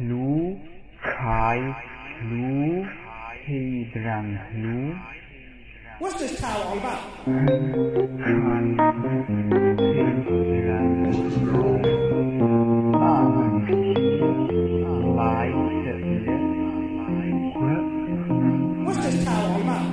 Lu Kai Lu Hebrang Lu What's this Tao all about? Kan Hebrang Lu Aman Lai Seule Kwe What's this Tao all about?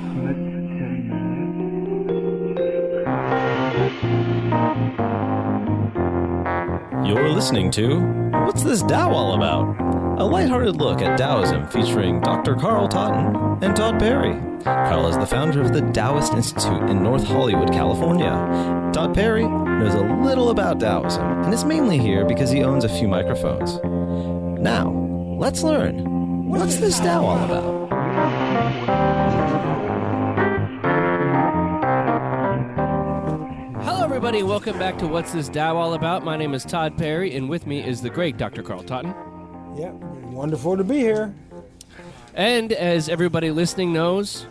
You're listening to What's This Tao All About? A lighthearted look at Taoism featuring Dr. Carl Totten and Todd Perry. Carl is the founder of the Taoist Institute in North Hollywood, California. Todd Perry knows a little about Taoism and is mainly here because he owns a few microphones. Now, let's learn. What's this Tao all about? Hello, everybody, welcome back to What's This Tao All About? My name is Todd Perry, and with me is the great Dr. Carl Totten. Yeah, wonderful to be here. And as everybody listening knows,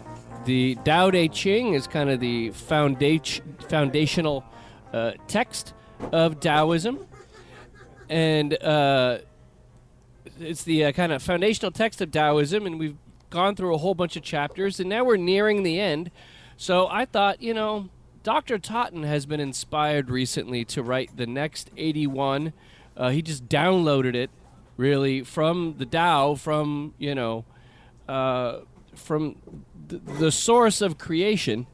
the Tao Te Ching is kind of the foundation, foundational uh, text of Taoism. And uh, it's the uh, kind of foundational text of Taoism, and we've gone through a whole bunch of chapters, and now we're nearing the end. So I thought, you know, Dr. Totten has been inspired recently to write the next 81. Uh, he just downloaded it, really, from the Tao, from, you know, uh, from th- the source of creation.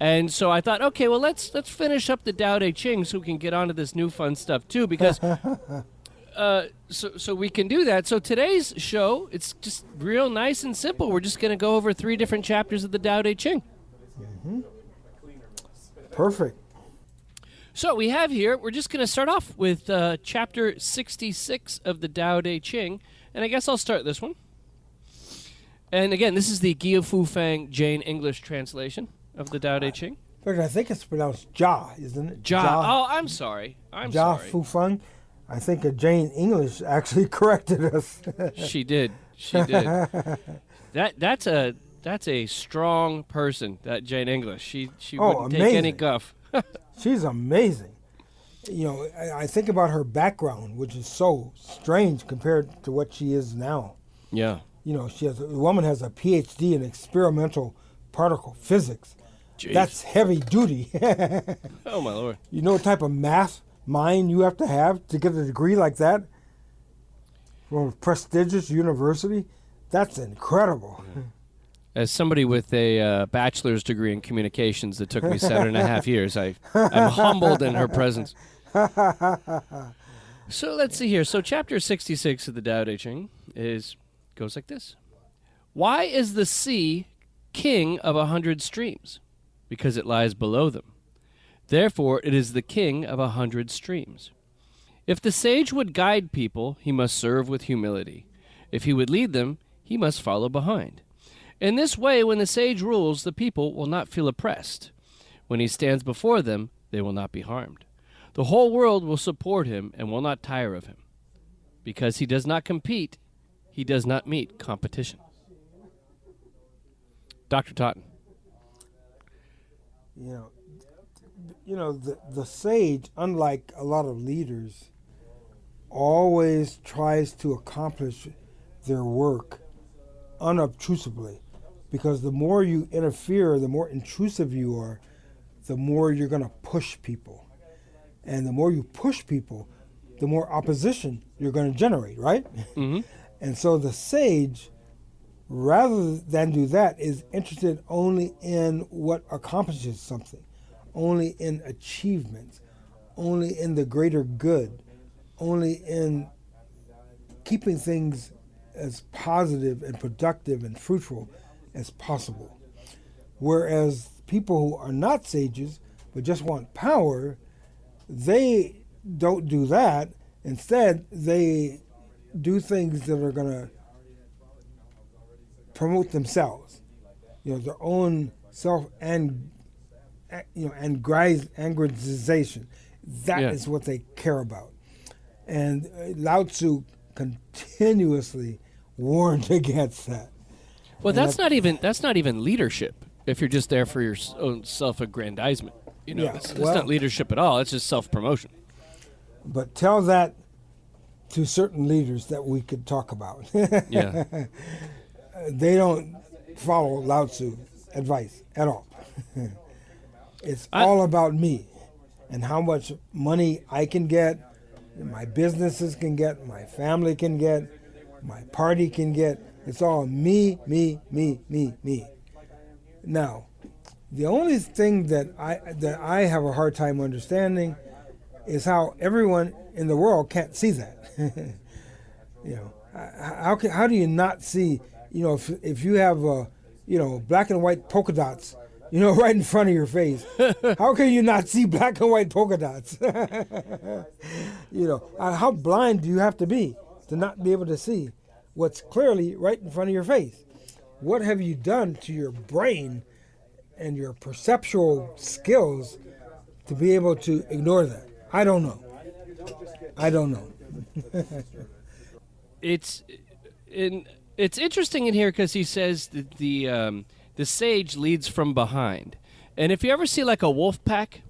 And so I thought, okay, well let's let's finish up the Tao Te Ching so we can get onto this new fun stuff too, because uh, so so we can do that. So today's show, it's just real nice and simple. We're just going to go over three different chapters of the Tao Te Ching. Perfect. So we have here, we're just going to start off with uh, chapter 66 of the Tao Te Ching. And I guess I'll start this one. And again, this is the Gia Fu Feng Jane English translation of the Tao Te Ching. In fact, I think it's pronounced Ja, isn't it? Ja. Oh, I'm sorry. I'm Ja sorry. Fu Feng. I think uh, Jane English actually corrected us. She did. She did. that that's a that's a strong person. That Jane English. She she Oh, wouldn't take any guff. She's amazing. You know, I, I think about her background, which is so strange compared to what she is now. yeah. You know, she has a, the woman has a PhD in experimental particle physics. Jeez. That's heavy duty. oh my lord. you know what type of math mind you have to have to get a degree like that from a prestigious university? That's incredible. Mm-hmm. As somebody with a uh, bachelor's degree in communications that took me seven and a half years, I, I'm humbled in her presence. So let's see here. So chapter 66 of the Tao Te Ching is goes like this. Why is the sea king of a hundred streams? Because it lies below them. Therefore it is the king of a hundred streams. If the sage would guide people, he must serve with humility. If he would lead them, he must follow behind. In this way, when the sage rules, the people will not feel oppressed. When he stands before them, they will not be harmed. The whole world will support him and will not tire of him. Because he does not compete, he does not meet competition. Dr. Totten. You know, you know the the sage, unlike a lot of leaders, always tries to accomplish their work unobtrusively, because the more you interfere, the more intrusive you are, the more you're going to push people, and the more you push people, the more opposition you're going to generate, right? Mhm. And so the sage, rather than do that, is interested only in what accomplishes something, only in achievements, only in the greater good, only in keeping things as positive and productive and fruitful as possible. Whereas people who are not sages but just want power, they don't do that. Instead, they do things that are going to promote themselves, you know, their own self and you know angri- aggrandization. That is Yeah. what they care about. And uh, Lao Tzu continuously warned against that. Well, And that's that- not even that's not even leadership. If you're just there for your own self-aggrandizement, you know, Yeah, that's, that's well- not leadership at all. It's just self-promotion. But tell that to certain leaders that we could talk about. Yeah. they don't follow Lao Tzu advice at all. it's I- all about me and how much money I can get, my businesses can get, my family can get, my party can get. It's all me, me, me, me, me. Now, the only thing that I that I have a hard time understanding is how everyone in the world can't see that. you know, how can, how do you not see? You know, if if you have uh, you know black and white polka dots, you know, right in front of your face, how can you not see black and white polka dots? you know, uh, how blind do you have to be to not be able to see what's clearly right in front of your face? What have you done to your brain and your perceptual skills to be able to ignore that? I don't know. I don't know. it's in it's interesting in here because he says that the um, the sage leads from behind, and if you ever see like a wolf pack,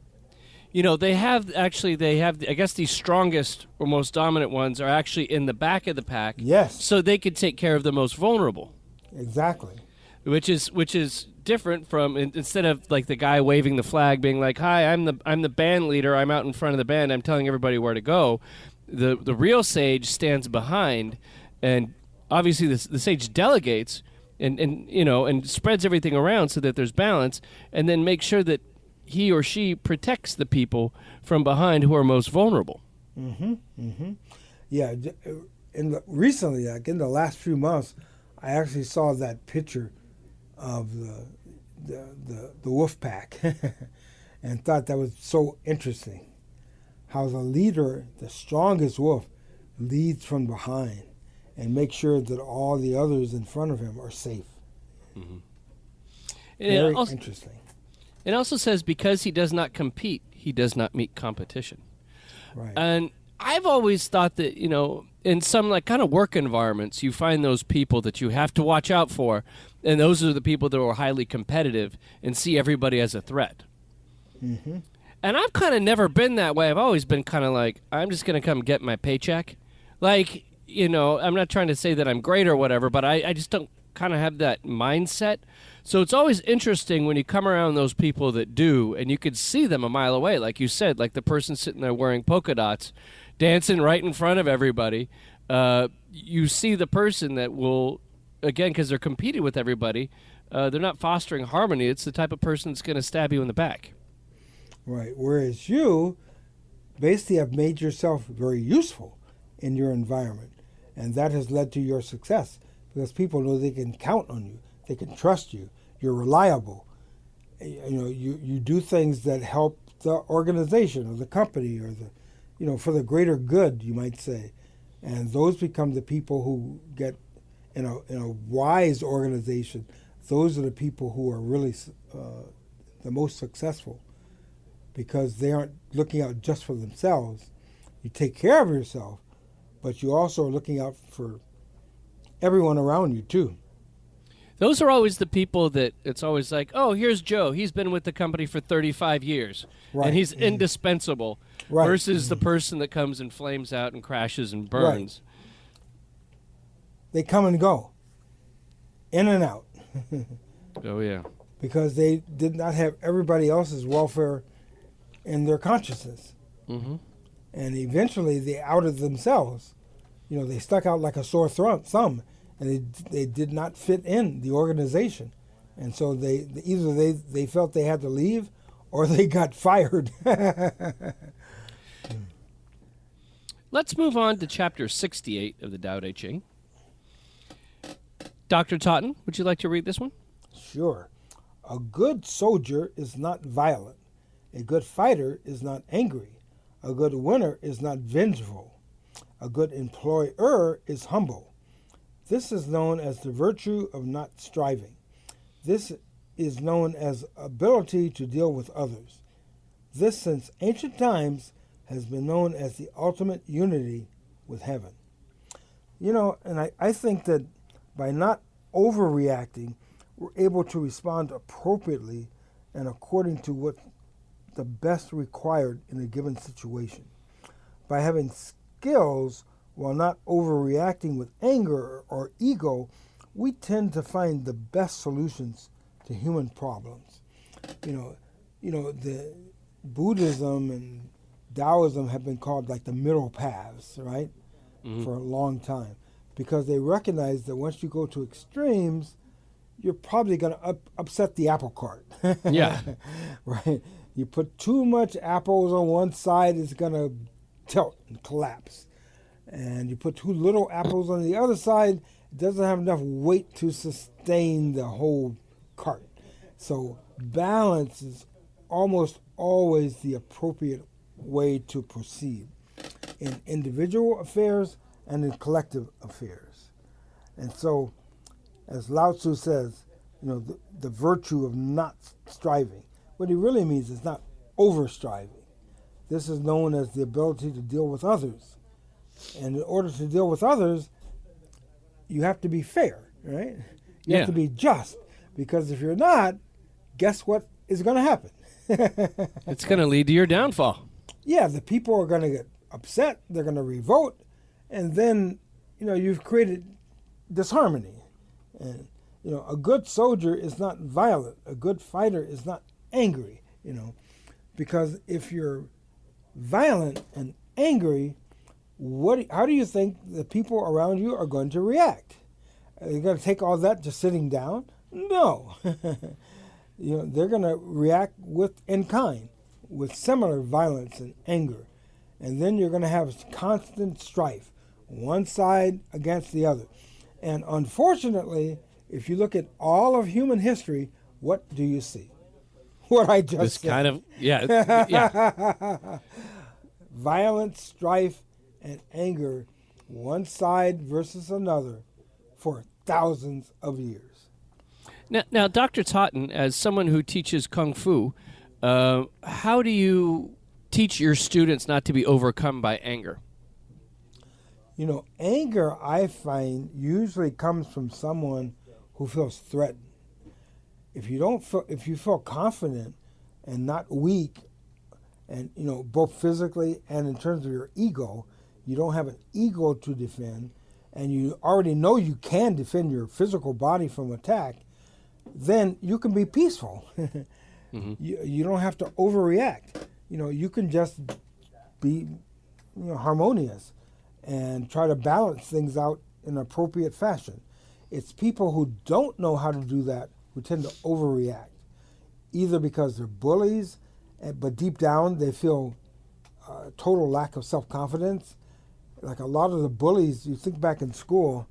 you know they have actually they have I guess the strongest or most dominant ones are actually in the back of the pack, Yes. so they could take care of the most vulnerable, Exactly. which is which is different from instead of like the guy waving the flag being like, "Hi, I'm the I'm the band leader. I'm out in front of the band. I'm telling everybody where to go." The the real sage stands behind, and obviously the the sage delegates and and you know and spreads everything around so that there's balance, and then makes sure that he or she protects the people from behind who are most vulnerable. Mm-hmm, mm-hmm. Yeah. j- uh, In the, recently, like in the last few months, I actually saw that picture of the the the, the wolf pack, and thought that was so interesting. How the leader, the strongest wolf, leads from behind and makes sure that all the others in front of him are safe. And Very also, interesting. It also says because he does not compete, he does not meet competition. Right. And I've always thought that, you know, in some like kind of work environments, you find those people that you have to watch out for. And those are the people that are highly competitive and see everybody as a threat. Mm-hmm. And I've kind of never been that way. I've always been kind of like, I'm just going to come get my paycheck. Like, you know, I'm not trying to say that I'm great or whatever, but I, I just don't kind of have that mindset. So it's always interesting when you come around those people that do, and you can see them a mile away, like you said, like the person sitting there wearing polka dots, dancing right in front of everybody. Uh, you see the person that will, again, because they're competing with everybody, uh, they're not fostering harmony. It's the type of person that's going to stab you in the back. Right. Whereas you basically have made yourself very useful in your environment. And that has led to your success because people know they can count on you, they can trust you, you're reliable. You know, you, you do things that help the organization or the company or the, you know, for the greater good, you might say. And those become the people who get, in a, in a wise organization, those are the people who are really uh, the most successful because they aren't looking out just for themselves. You take care of yourself, but you also are looking out for everyone around you too. Those are always the people that it's always like, oh, here's Joe. He's been with the company for 35 years, Right. and he's Mhm. indispensable. Right. Versus the person that comes and flames out and crashes and burns. They come and go, in and out, Oh yeah. because they did not have everybody else's welfare in their consciousness. Mm-hmm. And eventually they outed themselves. You know, they stuck out like a sore thumb, and they, they did not fit in the organization. And so they either they, they felt they had to leave or they got fired. Let's move on to chapter 68 of the Tao Te Ching. Dr. Totten, would you like to read this one? Sure. A good soldier is not violent. A good fighter is not angry. A good winner is not vengeful. A good employer is humble. This is known as the virtue of not striving. This is known as ability to deal with others. This, since ancient times, has been known as the ultimate unity with heaven. You know, and I, I think that by not overreacting, we're able to respond appropriately and according to what the best required in a given situation. By having skills while not overreacting with anger or ego, we tend to find the best solutions to human problems. You know, you know the Buddhism and Taoism have been called like the middle paths, right, mm-hmm. for a long time, because they recognize that once you go to extremes, you're probably going to up, upset the apple cart. Yeah. right. You put too much apples on one side, it's going to tilt and collapse. And you put too little apples on the other side, it doesn't have enough weight to sustain the whole cart. So balance is almost always the appropriate way to proceed in individual affairs and in collective affairs. And so, as Lao Tzu says, you know, the, the virtue of not striving. What he really means is not over striving. This is known as the ability to deal with others. And in order to deal with others, you have to be fair, right? You Yeah. have to be just. Because if you're not, guess what is going to happen? It's going to lead to your downfall. yeah, the people are going to get upset. They're going to revolt, and then you know you've created disharmony. And you know, a good soldier is not violent. A good fighter is not angry. You know, because if you're violent and angry, what? How do you think the people around you are going to react? Are they going to take all that just sitting down? No. you know, they're going to react with in kind, with similar violence and anger, and then you're going to have constant strife, one side against the other. And unfortunately, if you look at all of human history, what do you see? What I just This said. kind of yeah, yeah. violence, strife, and anger, one side versus another, for thousands of years. Now, now, Dr. Totten, as someone who teaches kung fu, uh, how do you teach your students not to be overcome by anger? You know, anger, I find, usually comes from someone who feels threatened. If you don't feel, if you feel confident and not weak, and you know, both physically and in terms of your ego, you don't have an ego to defend, and you already know you can defend your physical body from attack, then you can be peaceful. you, you don't have to overreact. You know, you can just be you know, harmonious and try to balance things out in an appropriate fashion. It's people who don't know how to do that who tend to overreact, either because they're bullies, eh, but deep down they feel uh, total lack of self confidence. Like a lot of the bullies, you think back in school,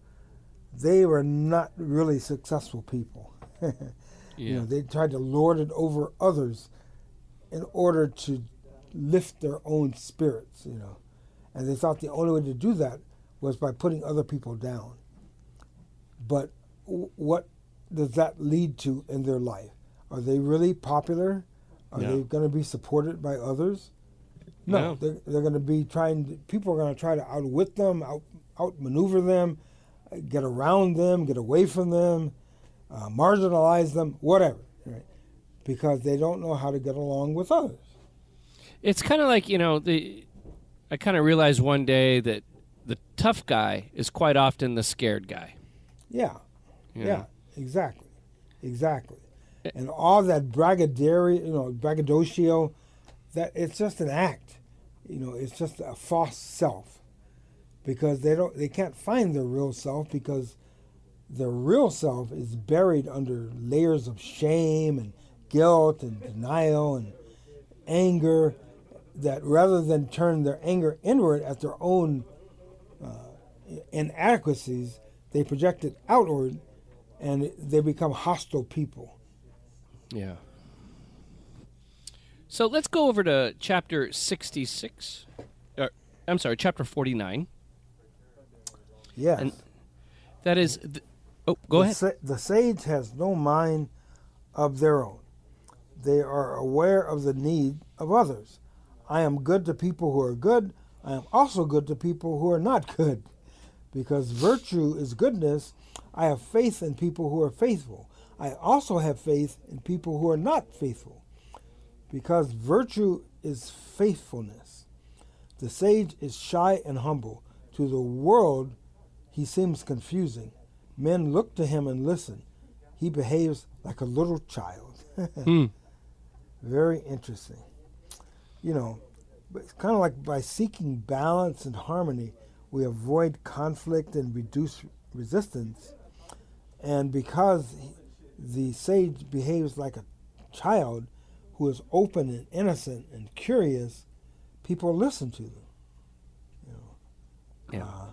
they were not really successful people. You know, they tried to lord it over others in order to lift their own spirits, you know. And they thought the only way to do that was by putting other people down. But w- what does that lead to in their life? Are they really popular? Are No. they going to be supported by others? No, No. they're, they're going to be trying. To, people are going to try to outwit them, out outmaneuver them, get around them, get away from them, uh, marginalize them, whatever, right? Because they don't know how to get along with others. It's kind of like you know the. I kind of realized one day that the tough guy is quite often the scared guy. Yeah, yeah, exactly, exactly. And all that braggadocio, you know, braggadocio, that it's just an act. You know, it's just a false self, because they don't, they can't find their real self because their real self is buried under layers of shame and guilt and denial and anger. That rather than turn their anger inward at their own uh, inadequacies, they project it outward, and they become hostile people. Yeah. So let's go over to chapter 66. Or, I'm sorry, chapter 49. Yes. And That is. Th- oh, go the, ahead. sa- the sage has no mind of their own. They are aware of the need of others. I am good to people who are good. I am also good to people who are not good. Because virtue is goodness, I have faith in people who are faithful. I also have faith in people who are not faithful. Because virtue is faithfulness. The sage is shy and humble. To the world, he seems confusing. Men look to him and listen. He behaves like a little child. Hmm. Very interesting. You know, but it's kind of like by seeking balance and harmony, we avoid conflict and reduce resistance. And because the sage behaves like a child who is open and innocent and curious, people listen to them. You know, Yeah. Uh,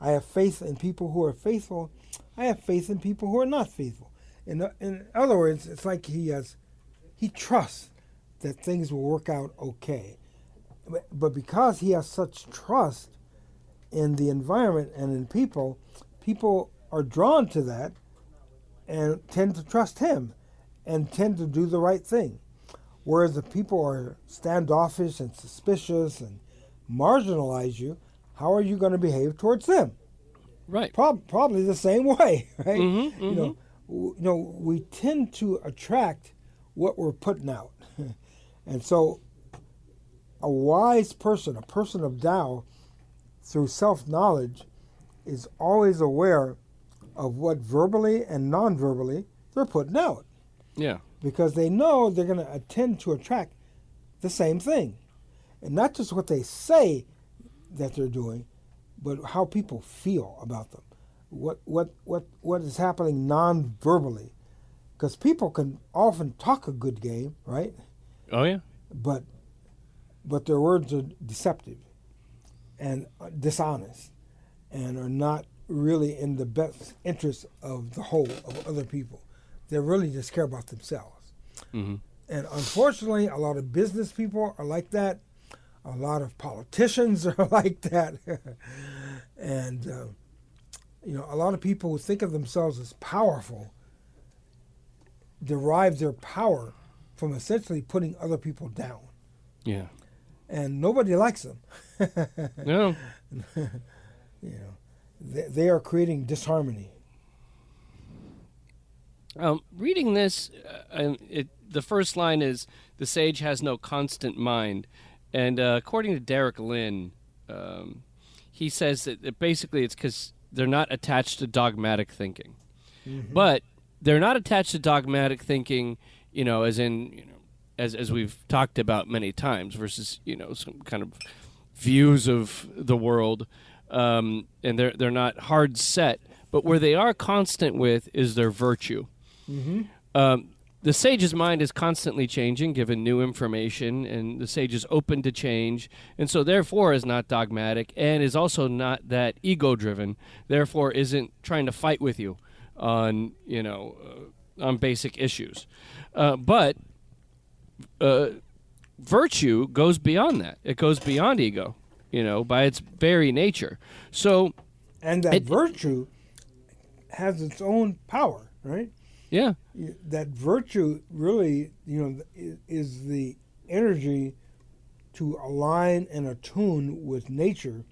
I have faith in people who are faithful. I have faith in people who are not faithful. In, in other words, it's like he has, he trusts that things will work out okay. But, but because he has such trust in the environment and in people, people are drawn to that and tend to trust him and tend to do the right thing. Whereas if people are standoffish and suspicious and marginalize you, how are you going to behave towards them? Right. Prob- probably the same way, right? Mhm, You know, w- you know, we tend to attract what we're putting out, and so a wise person, a person of Tao, through self knowledge, is always aware of what verbally and non-verbally they're putting out Yeah. Because they know they're going to tend to attract the same thing. And not just what they say that they're doing, but how people feel about them. What what what what is happening non-verbally. Cuz people can often talk a good game, right? Oh yeah. But but their words are deceptive and uh, dishonest and are not really in the best interest of the whole of other people. They really just care about themselves. hmm And unfortunately, a lot of business people are like that. A lot of politicians are like that. and, uh, you know, a lot of people who think of themselves as powerful derive their power from essentially putting other people down. Yeah. And nobody likes them. No. you know, they, they are creating disharmony. Um, reading this, uh, it, the first line is the sage has no constant mind, and uh, according to Derek Lin, um, he says that, that basically it's because they're not attached to dogmatic thinking, but they're not attached to dogmatic thinking, you know, as in you know, as as we've talked about many times, versus you know some kind of views of the world, um, and they're they're not hard set. But where they are constant with is their virtue. Um, the sage's mind is constantly changing, given new information, and the sage is open to change, and so therefore is not dogmatic, and is also not that ego-driven. Therefore, isn't trying to fight with you on you know uh, on basic issues. Uh, but uh, virtue goes beyond that. It goes beyond ego, you know, by its very nature. So, And that It- virtue has its own power, right? Yeah, that virtue really, you know, is the energy to align and attune with nature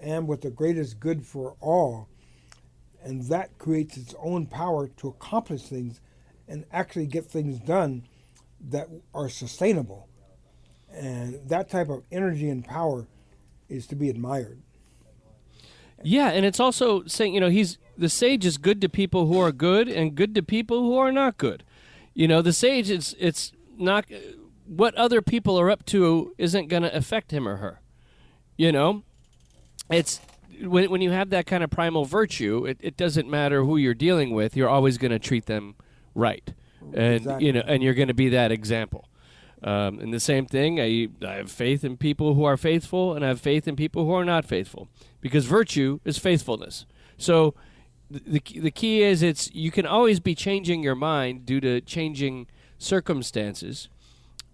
and with the greatest good for all. And that creates its own power to accomplish things and actually get things done that are sustainable. And that type of energy and power is to be admired. Yeah, and it's also saying, you know, he's the sage is good to people who are good and good to people who are not good. You know, the sage it's it's not what other people are up to isn't going to affect him or her. You know, it's when when you have that kind of primal virtue, it, it doesn't matter who you're dealing with. You're always going to treat them right, and Exactly. you know, and you're going to be that example. Um, and the same thing, I, I have faith in people who are faithful, and I have faith in people who are not faithful, because virtue is faithfulness. So, the the key- the key is it's you can always be changing your mind due to changing circumstances,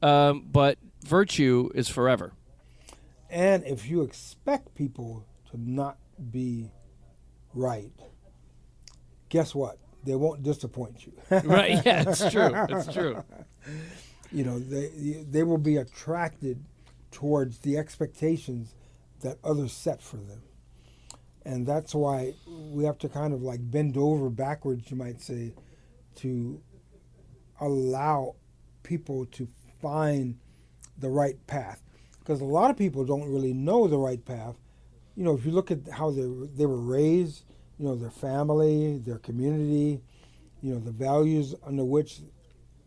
um, but virtue is forever. And if you expect people to not be right, guess what? They won't disappoint you. right? Yeah, it's true. It's true. You know, they they will be attracted towards the expectations that others set for them. And that's why we have to kind of like bend over backwards, you might say, to allow people to find the right path. Because a lot of people don't really know the right path, you know, if you look at how they they were raised, you know, their family, their community, you know, the values under which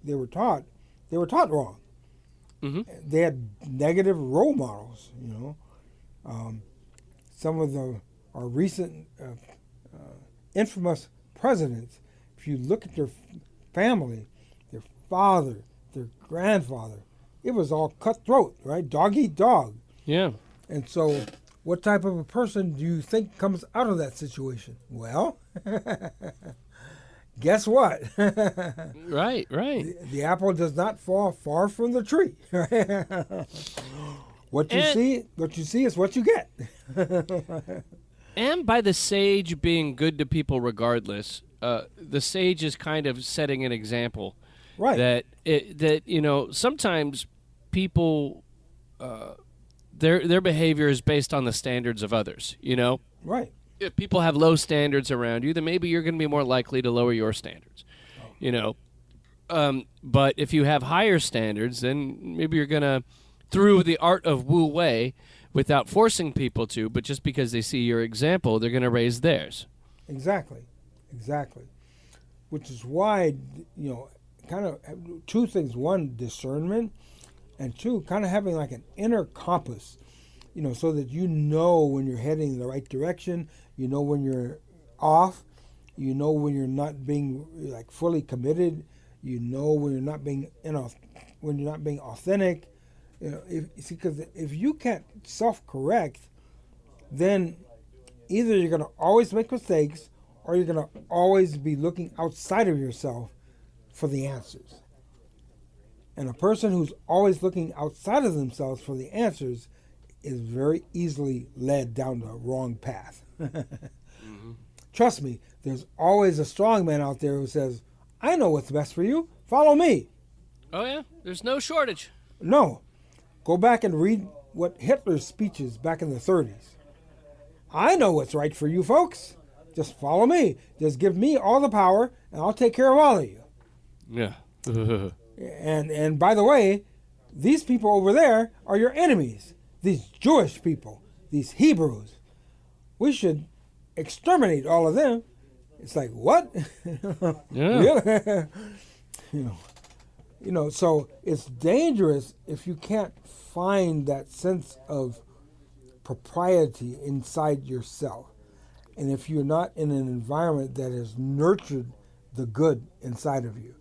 they were taught, they were taught wrong. Mhm. They had negative role models. You know, um, some of the our recent uh, uh, infamous presidents. If you look at their family, their father, their grandfather, it was all cutthroat, right? Dog eat dog. Yeah. And so, what type of a person do you think comes out of that situation? Well, guess what? the, Right, right. the apple does not fall far from the tree. what you And- see, what you see is what you get. And by the sage being good to people regardless, uh, the sage is kind of setting an example Right. that it, that you know sometimes people uh, their their behavior is based on the standards of others. You know, right. If people have low standards around you, then maybe you're going to be more likely to lower your standards. You know, um, but if you have higher standards, then maybe you're going to through the art of Wu Wei, without forcing people to, but just because they see your example, they're going to raise theirs. Exactly, exactly. Which is why you know, kind of two things: one, discernment, and two, kind of having like an inner compass. You know, so that you know when you're heading in the right direction. You know when you're off. You know when you're not being like fully committed. You know when you're not being you know when you're not being authentic. You know, if because if you can't self-correct, then either you're going to always make mistakes or you're going to always be looking outside of yourself for the answers. And a person who's always looking outside of themselves for the answers is very easily led down the wrong path. Mm-hmm. Trust me, there's always a strong man out there who says, I know what's best for you. Follow me. Oh yeah, there's no shortage. No. Go back and read what Hitler's speeches back in the 30s. I know what's right for you folks. Just follow me. Just give me all the power and I'll take care of all of you. Yeah. And and by the way, these people over there are your enemies. These Jewish people, these Hebrews. We should exterminate all of them. It's like what? Yeah. You know, you know. So it's dangerous if you can't find that sense of propriety inside yourself, and if you're not in an environment that has nurtured the good inside of you,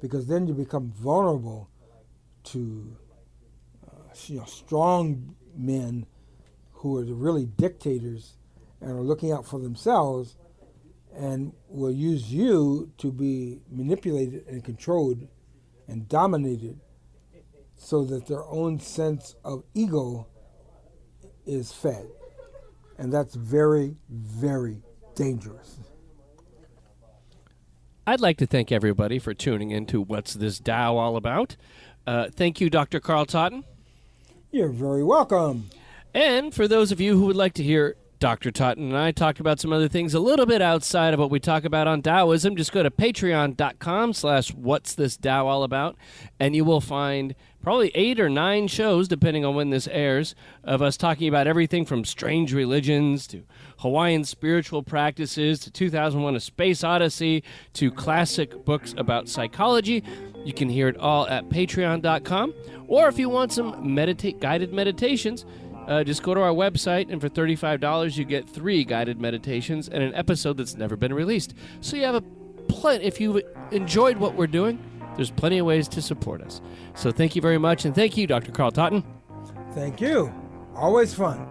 because then you become vulnerable to, you know, strong men who are really dictators and are looking out for themselves and will use you to be manipulated and controlled and dominated so that their own sense of ego is fed. And that's very, very dangerous. I'd like to thank everybody for tuning in to What's This Tao All About. Uh, thank you, Dr. Carl Totten. You're very welcome. And for those of you who would like to hear Dr. Totten and I talk about some other things a little bit outside of what we talk about on Taoism, just go to patreon.com slash what's this Tao all about, and you will find probably eight or nine shows, depending on when this airs, of us talking about everything from strange religions to Hawaiian spiritual practices to 2001 A Space Odyssey to classic books about psychology. You can hear it all at patreon.com. Or if you want some meditate guided meditations, uh, just go to our website, and for $35, you get three guided meditations and an episode that's never been released. So you have a plenty. If you enjoyed what we're doing, there's plenty of ways to support us. So thank you very much, and thank you, Dr. Carl Totten. Thank you. Always fun.